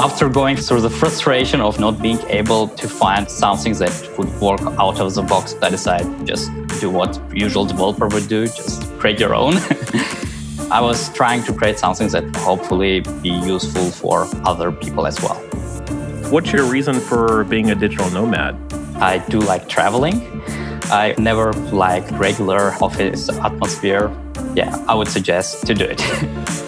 After going through the frustration of not being able to find something that would work out of the box, I decided just do what usual developer would do, just create your own. I was trying to create something that hopefully be useful for other people as well. What's your reason for being a digital nomad? I do like traveling. I never like regular office atmosphere. Yeah, I would suggest to do it.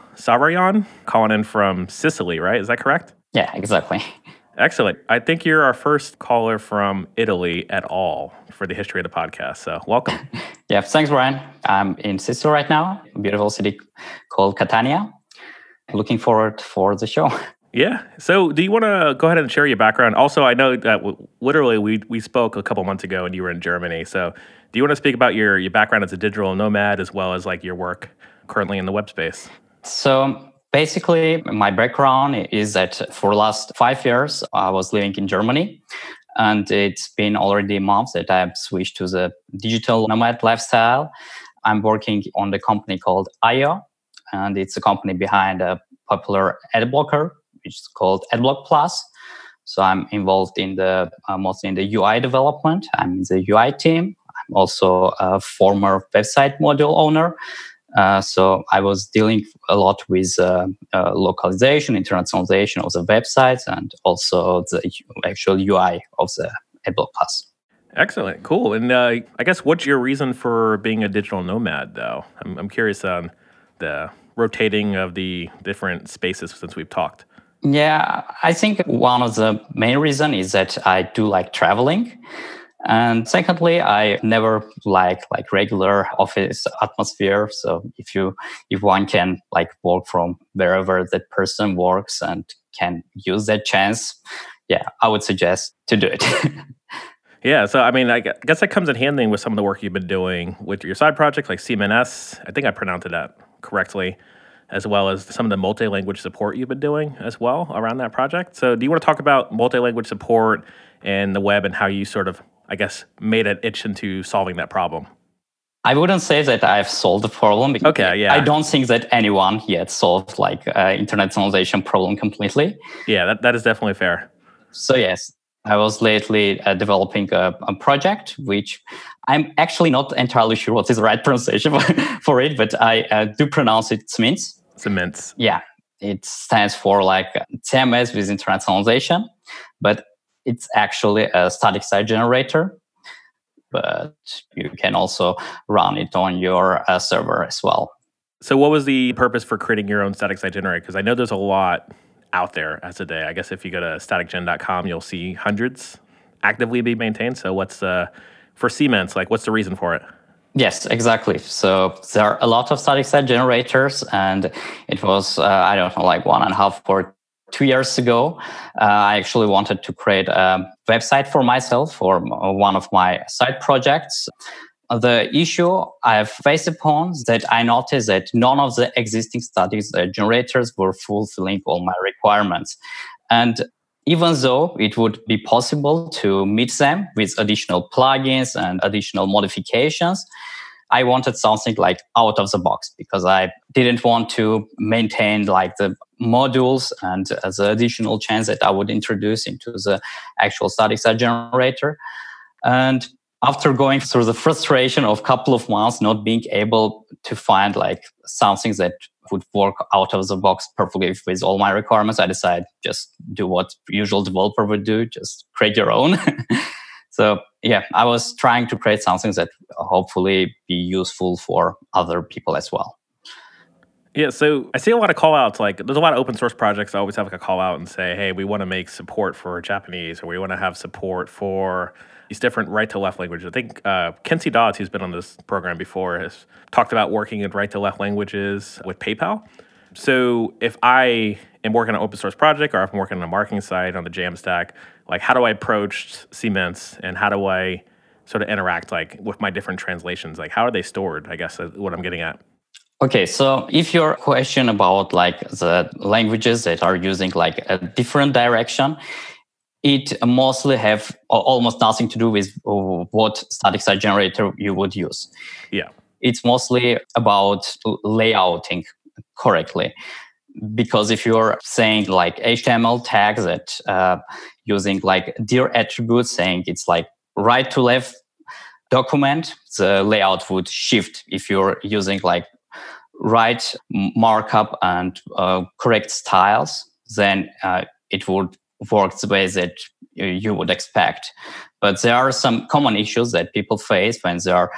Saroyan calling in from Sicily, right? Is that correct? Yeah, exactly. Excellent. I think you're our first caller from Italy at all for the history of the podcast. So welcome. yeah, thanks, Brian. I'm in Sicily right now, a beautiful city called Catania. Looking forward for the show. Yeah. So, do you want to go ahead and share your background? Also, I know that w- literally we we spoke a couple months ago and you were in Germany. So, do you want to speak about your your background as a digital nomad as well as like your work currently in the web space? So basically, my background is that for last five years, I was living in Germany. And it's been already months that I have switched to the digital nomad lifestyle. I'm working on the company called eyeo, and it's a company behind a popular ad blocker, which is called AdBlock Plus. So I'm involved in the uh, mostly in the UI development. I'm in the UI team. I'm also a former website module owner. Uh, so I was dealing a lot with uh, uh, localization, internationalization of the websites, and also the actual UI of the AdBlock Plus. Excellent, cool. And uh, I guess what's your reason for being a digital nomad, though? I'm, I'm curious on the rotating of the different spaces since we've talked. Yeah, I think one of the main reason is that I do like traveling. And secondly, I never like like regular office atmosphere. So if you if one can like work from wherever that person works and can use that chance, yeah, I would suggest to do it. yeah, so I mean, I guess that comes in handy with some of the work you've been doing with your side projects like CMNS. I think I pronounced that correctly as well as some of the multi-language support you've been doing as well around that project. So, do you want to talk about multi-language support and the web and how you sort of I guess, made an itch into solving that problem? I wouldn't say that I've solved the problem. Okay, yeah. I don't think that anyone yet solved like uh, internationalization problem completely. Yeah, that, that is definitely fair. So yes, I was lately uh, developing a, a, project which I'm actually not entirely sure what is the right pronunciation for it, but I uh, do pronounce it CMintS. CMintS. Yeah, it stands for like CMS with internationalization, but it's actually a static site generator, but you can also run it on your uh, server as well. So, what was the purpose for creating your own static site generator? Because I know there's a lot out there as a day. I guess if you go to staticgen.com, you'll see hundreds actively being maintained. So, what's uh, for CMintS? Like, what's the reason for it? Yes, exactly. So there are a lot of static site generators, and it was uh, I don't know like one and a half or two years ago, uh, I actually wanted to create a website for myself for one of my side projects. The issue I've faced upon is that I noticed that none of the existing static generators were fulfilling all my requirements. And even though it would be possible to meet them with additional plugins and additional modifications, I wanted something like out of the box because I didn't want to maintain like the modules and as an additional chance that I would introduce into the actual static site generator. And after going through the frustration of a couple of months not being able to find like something that would work out of the box perfectly with all my requirements, I decided just do what usual developer would do, just create your own. So yeah, I was trying to create something that hopefully be useful for other people as well. Yeah, so I see a lot of call outs. Like, there's a lot of open source projects that always have like a call out and say, hey, we want to make support for Japanese or we want to have support for these different right to left languages. I think uh, Kent C. Dodds, who's been on this program before, has talked about working in right to left languages with PayPal. So if I am working on an open source project or if I'm working on a marketing site on the Jamstack, like how do I approach CMintS and how do I sort of interact like with my different translations? Like how are they stored? I guess is what I'm getting at. Okay, so if your question about like the languages that are using like a different direction, it mostly have almost nothing to do with what static site generator you would use. Yeah. It's mostly about layouting correctly. Because if you're saying like HTML tags that uh, using like dir attributes, saying it's like right to left document, the layout would shift. If you're using like right markup and uh, correct styles, then uh, it would work the way that you would expect. But there are some common issues that people face when they are,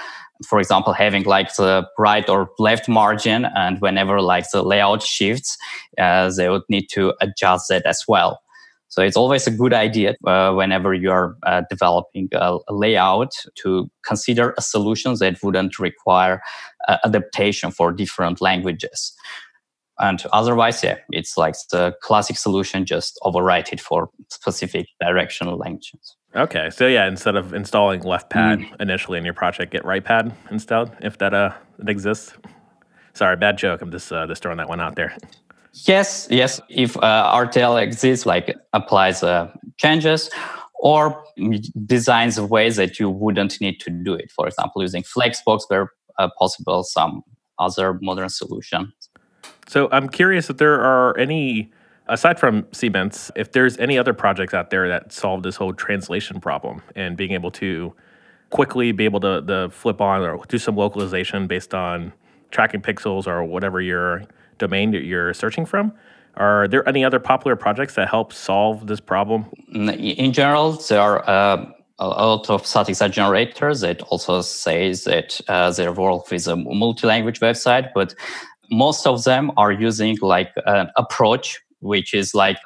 for example, having like the right or left margin, and whenever like the layout shifts, uh, they would need to adjust that as well. So it's always a good idea uh, whenever you're uh, developing a, a, layout to consider a solution that wouldn't require uh, adaptation for different languages. And otherwise, yeah, it's like the classic solution, just overwrite it for specific directional languages. Okay, so yeah, instead of installing left pad mm. initially in your project, get right pad instead, if that uh it exists. Sorry, bad joke. I'm just uh, just throwing that one out there. Yes, yes. If uh, RTL exists, like applies uh, changes or designs ways that you wouldn't need to do it. For example, using Flexbox where uh, possible, some other modern solution. So I'm curious if there are any, aside from CMintS, if there's any other projects out there that solve this whole translation problem and being able to quickly be able to, to flip on or do some localization based on tracking pixels or whatever your domain that you're searching from. Are there any other popular projects that help solve this problem? In general, there are uh, a lot of static site generators that also says that uh, they work with a multi-language website, but most of them are using like an approach, which is like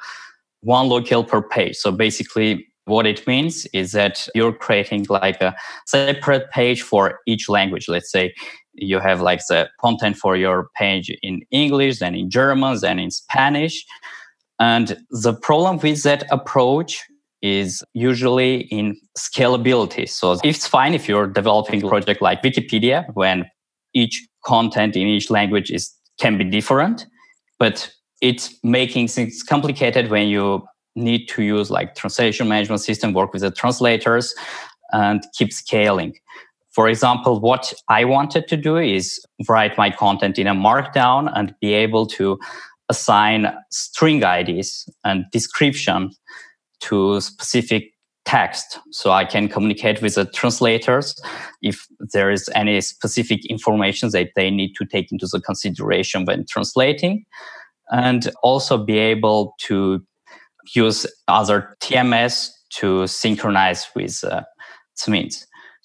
one locale per page. So basically, what it means is that you're creating like a separate page for each language. Let's say you have like the content for your page in English, then in German, then in Spanish. And the problem with that approach is usually in scalability. So it's fine if you're developing a project like Wikipedia when each content in each language is can be different, but it's making things complicated when you need to use like translation management system, work with the translators and keep scaling. For example, what I wanted to do is write my content in a markdown and be able to assign string IDs and description to specific text so i can communicate with the translators if there is any specific information that they need to take into the consideration when translating and also be able to use other tms to synchronize with uh.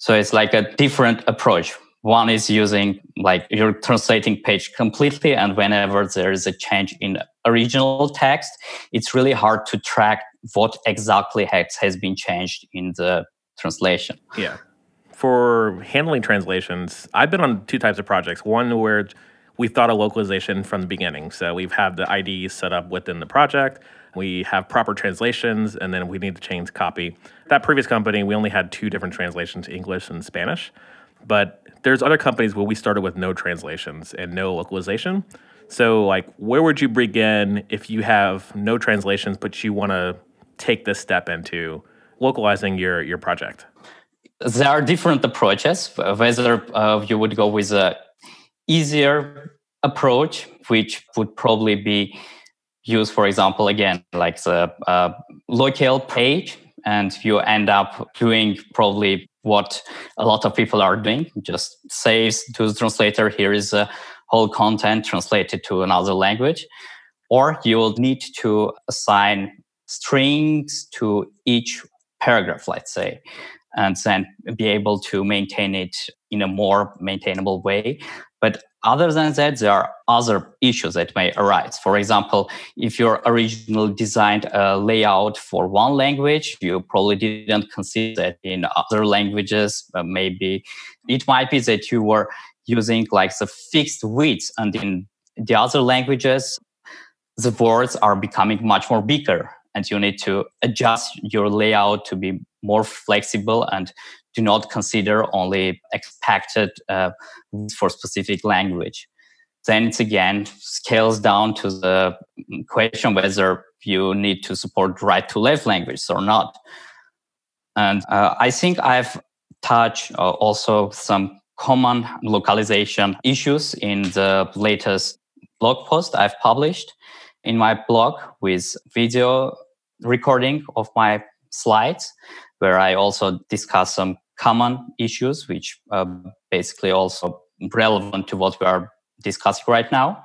So it's like a different approach. One is using like you're translating page completely, and whenever there is a change in original text, it's really hard to track what exactly has, has been changed in the translation. Yeah. For handling translations, I've been on two types of projects. One where we thought of localization from the beginning. So we've had the IDs set up within the project we have proper translations, and then we need to change copy. That previous company, we only had two different translations, English and Spanish. But there's other companies where we started with no translations and no localization. So, like, where would you begin if you have no translations, but you want to take this step into localizing your your project? There are different approaches. Whether uh, you would go with a easier approach, which would probably be use, for example, again, like the uh, locale page, and you end up doing probably what a lot of people are doing, just saves to the translator, here is a whole content translated to another language. Or you will need to assign strings to each paragraph, let's say, and then be able to maintain it in a more maintainable way. But other than that, there are other issues that may arise. For example, if your original designed a layout for one language, you probably didn't consider that in other languages. Maybe it might be that you were using like the fixed width, and in the other languages, the words are becoming much more bigger and you need to adjust your layout to be more flexible and do not consider only expected uh, for specific language. Then it's again scales down to the question whether you need to support right to left language or not. And uh, I think I've touched uh, also some common localization issues in the latest blog post I've published in my blog with video recording of my slides, where I also discuss some common issues, which are basically also relevant to what we are discussing right now.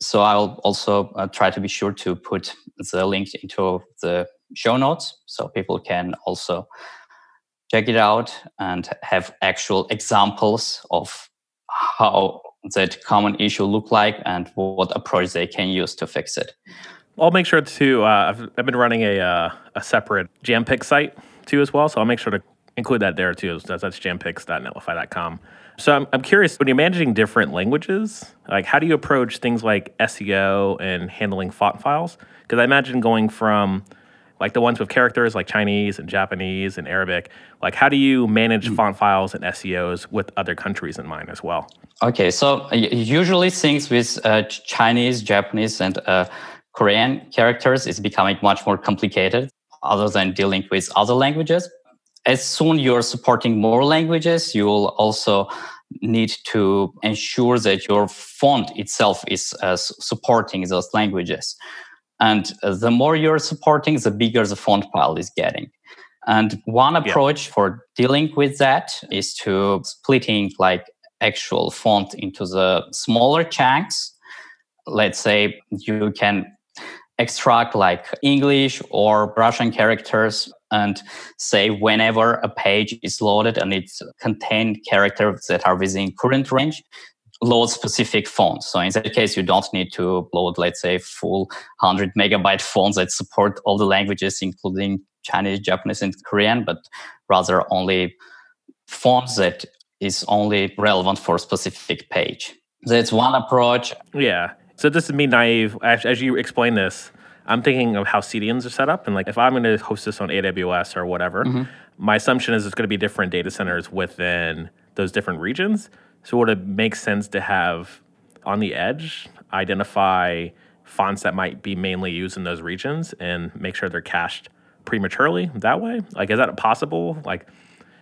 So I'll also uh, try to be sure to put the link into the show notes so people can also check it out and have actual examples of how that common issue look like and what approach they can use to fix it. I'll make sure to. Uh, I've, I've, been running a uh, a separate Jampick site too as well, so I'll make sure to include that there too. That's, that's jampix.netlify.com. So I'm, I'm curious when you're managing different languages, like how do you approach things like SEO and handling font files? Because I imagine going from like the ones with characters like Chinese and Japanese and Arabic, like how do you manage mm. font files and SEOs with other countries in mind as well? Okay, so usually things with uh, Chinese, Japanese, and uh, Korean characters is becoming much more complicated other than dealing with other languages. As soon you're supporting more languages, you will also need to ensure that your font itself is uh, supporting those languages. And uh, the more you're supporting, the bigger the font pile is getting. And one approach yeah. for dealing with that is to splitting like actual font into the smaller chunks. Let's say you can extract like English or Russian characters and say whenever a page is loaded and it's contained characters that are within current range, load specific fonts. So in that case, you don't need to load, let's say, full 100 megabyte fonts that support all the languages, including Chinese, Japanese, and Korean, but rather only fonts that is only relevant for a specific page. That's one approach. Yeah. So this is me naive. As, as you explain this, I'm thinking of how CDNs are set up, and like if I'm going to host this on AWS or whatever, mm-hmm. my assumption is it's going to be different data centers within those different regions. So would it make sense to have on the edge identify fonts that might be mainly used in those regions and make sure they're cached prematurely that way? Like, is that possible? Like,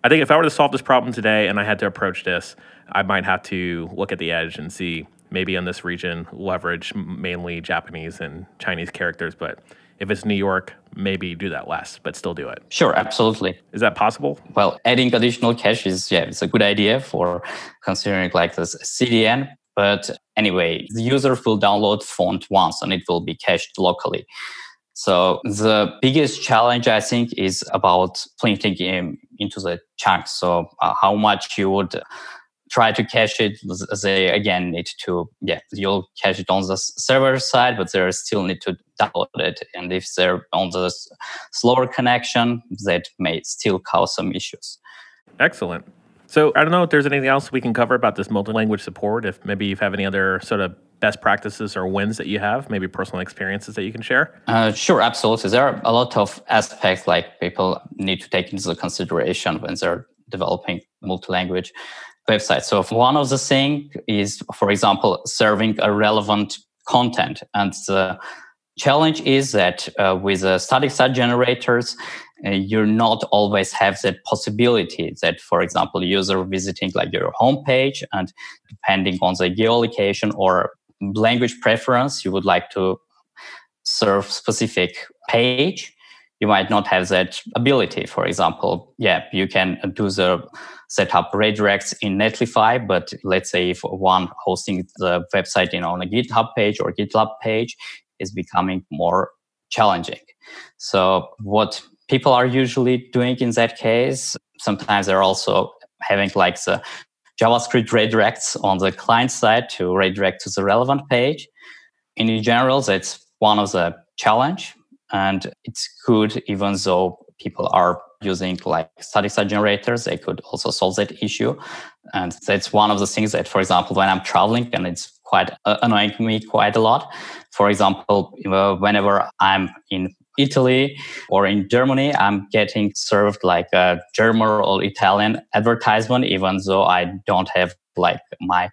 I think if I were to solve this problem today and I had to approach this, I might have to look at the edge and see maybe in this region leverage mainly Japanese and Chinese characters, but if it's New York, maybe do that less, but still do it. Sure, absolutely. Is that possible? Well, adding additional cache is yeah, it's a good idea for considering like this CDN. But anyway, the user will download font once and it will be cached locally. So the biggest challenge I think is about splitting into the chunks. So uh, how much you would try to cache it. They again need to yeah you'll cache it on the server side but they still need to download it. And if they're on the slower connection that may still cause some issues. Excellent. So i don't know if there's anything else we can cover about this multi-language support if maybe you have any other sort of best practices or wins that you have maybe personal experiences that you can share? Uh, sure absolutely. There are a lot of aspects like people need to take into consideration when they're developing multi-language website. So one of the thing is, for example, serving a relevant content. And the challenge is that uh, with the static site generators, uh, you're not always have that possibility that, for example, user visiting like your homepage and depending on the geolocation or language preference, you would like to serve specific page you might not have that ability. For example, yeah, you can do the set up redirects in Netlify, but let's say if one hosting the website you know, on a GitHub page or GitLab page is becoming more challenging. So what people are usually doing in that case, sometimes they're also having like the JavaScript redirects on the client side to redirect to the relevant page. In general, that's one of the challenge and it's good even though people are using like static site generators they could also solve that issue and that's one of the things that for example when i'm traveling and it's quite uh, annoying me quite a lot. For example, whenever I'm in Italy or in Germany, I'm getting served like a German or Italian advertisement, even though I don't have like my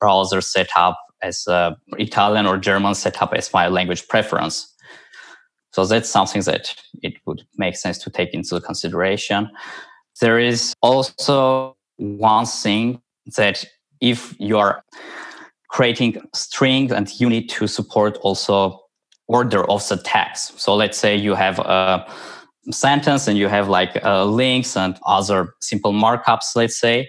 browser set up as a Italian or German set up as my language preference. So that's something that it would make sense to take into consideration. There is also one thing that if you are creating strings and you need to support also order of the text. So let's say you have a sentence and you have like uh, links and other simple markups, let's say,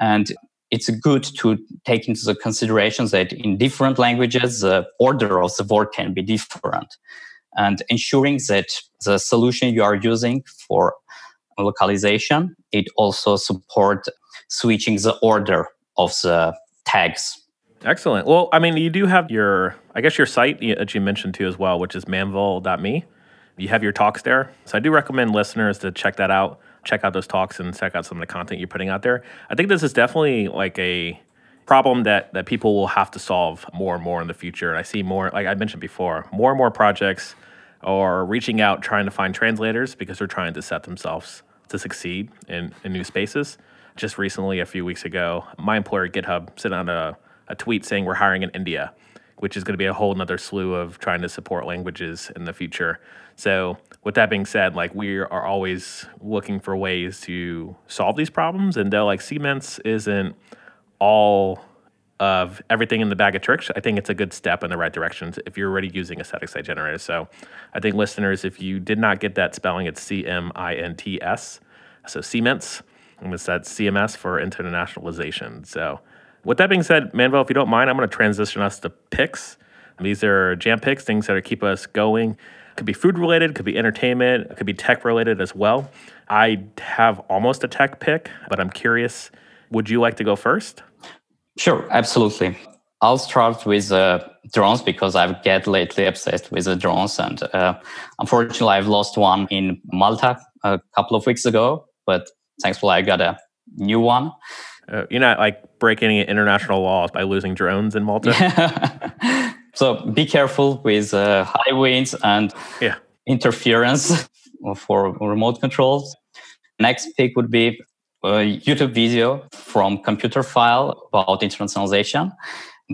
and it's good to take into the consideration that in different languages, the order of the word can be different. And ensuring that the solution you are using for localization, it also support switching the order of the tags. Excellent. Well, I mean, you do have your, I guess, your site that you mentioned too as well, which is manville.me. You have your talks there. So I do recommend listeners to check that out check out those talks and check out some of the content you're putting out there. I think this is definitely like a problem that that people will have to solve more and more in the future. And I see more, like I mentioned before, more and more projects are reaching out trying to find translators because they're trying to set themselves to succeed in, in new spaces. Just recently, a few weeks ago, my employer GitHub sent out a, a tweet saying we're hiring in India, which is going to be a whole nother slew of trying to support languages in the future. So with that being said, like we are always looking for ways to solve these problems, and though like CMintS isn't all of everything in the bag of tricks, I think it's a good step in the right direction if you're already using a static site generator. So I think listeners, if you did not get that spelling, it's C M I N T S. So CMintS, and it's that CMS for internationalization. So with that being said, Manvel, if you don't mind, I'm going to transition us to picks. These are jam picks, things that are keep us going could be food related, could be entertainment, could be tech related as well. I have almost a tech pick, but I'm curious. Would you like to go first? Sure, absolutely. I'll start with uh, drones because I've get lately obsessed with the drones, and uh, unfortunately, I've lost one in Malta a couple of weeks ago. But thankfully, I got a new one. Uh, you're not like breaking any international laws by losing drones in Malta. So be careful with uh, high winds and yeah. interference for remote controls. Next pick would be a YouTube video from Computerphile about internationalization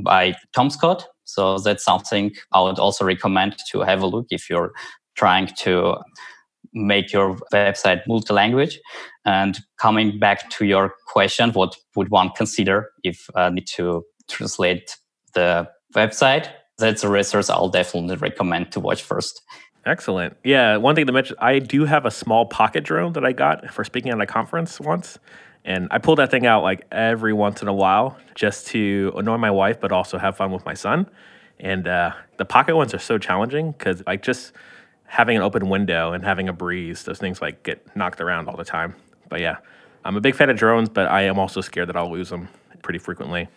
by Tom Scott. So that's something I would also recommend to have a look if you're trying to make your website multi-language. And coming back to your question, what would one consider if I uh, need to translate the website? that's a resource I'll definitely recommend to watch first. Excellent. Yeah, one thing to mention, I do have a small pocket drone that I got for speaking at a conference once. And I pull that thing out like every once in a while just to annoy my wife, but also have fun with my son. And uh, the pocket ones are so challenging because like just having an open window and having a breeze, those things like get knocked around all the time. But yeah, I'm a big fan of drones, but I am also scared that I'll lose them pretty frequently.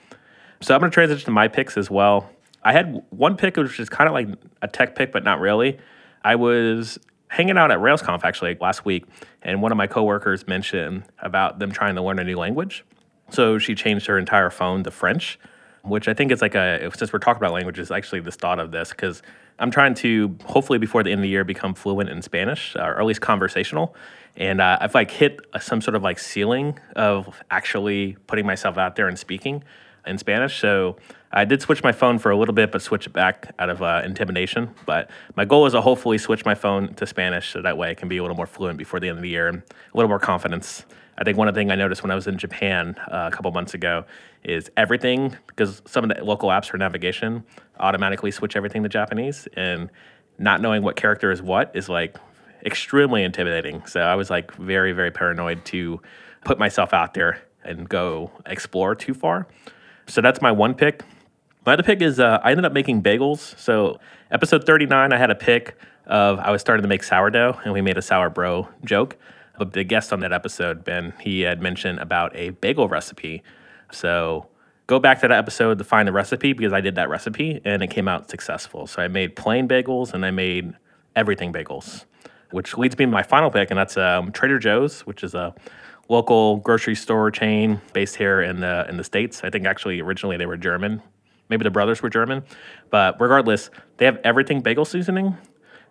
So I'm going to transition to my picks as well. I had one pick which is kind of like a tech pick, but not really. I was hanging out at RailsConf actually last week, and one of my coworkers mentioned about them trying to learn a new language. So she changed her entire phone to French, which I think is like a since we're talking about languages, actually the thought of this because I'm trying to hopefully before the end of the year become fluent in Spanish or at least conversational. And uh, I've like hit some sort of like ceiling of actually putting myself out there and speaking in Spanish. So I did switch my phone for a little bit, but switch it back out of uh, intimidation. But my goal is to hopefully switch my phone to Spanish so that way I can be a little more fluent before the end of the year and a little more confidence. I think one of the things I noticed when I was in Japan uh, a couple months ago is everything, because some of the local apps for navigation automatically switch everything to Japanese. And not knowing what character is what is like extremely intimidating. So I was like very, very paranoid to put myself out there and go explore too far. So that's my one pick. My other pick is uh, I ended up making bagels. So episode 39, I had a pick of I was starting to make sourdough, and we made a sour bro joke. But the guest on that episode, Ben, he had mentioned about a bagel recipe. So go back to that episode to find the recipe because I did that recipe and it came out successful. So I made plain bagels and I made everything bagels, which leads me to my final pick, and that's um, Trader Joe's, which is a local grocery store chain based here in the in the states. I think actually originally they were German, Maybe the brothers were German. But regardless, they have everything bagel seasoning.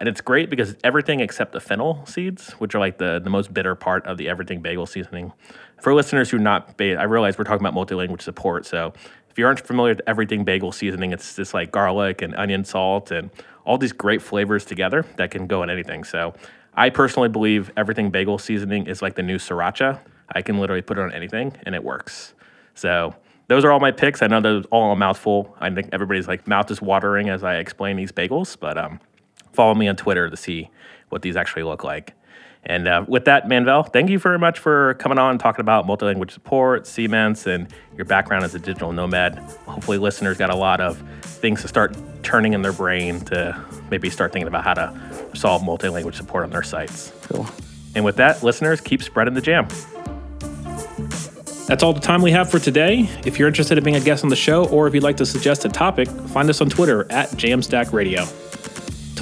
And it's great because everything except the fennel seeds, which are like the, the most bitter part of the everything bagel seasoning. For listeners who are not, I realize we're talking about multi-language support. So if you aren't familiar with everything bagel seasoning, it's just like garlic and onion salt and all these great flavors together that can go in anything. So I personally believe everything bagel seasoning is like the new sriracha. I can literally put it on anything and it works. So those are all my picks. I know those are all a mouthful. I think everybody's like mouth is watering as I explain these bagels, but um, follow me on Twitter to see what these actually look like. And uh, with that, Manvel, thank you very much for coming on and talking about multi-language support, CMintS, and your background as a digital nomad. Hopefully, listeners got a lot of things to start turning in their brain to maybe start thinking about how to solve multi-language support on their sites. Cool. And with that, listeners, keep spreading the jam. That's all the time we have for today. If you're interested in being a guest on the show, or if you'd like to suggest a topic, find us on Twitter at Jamstack Radio.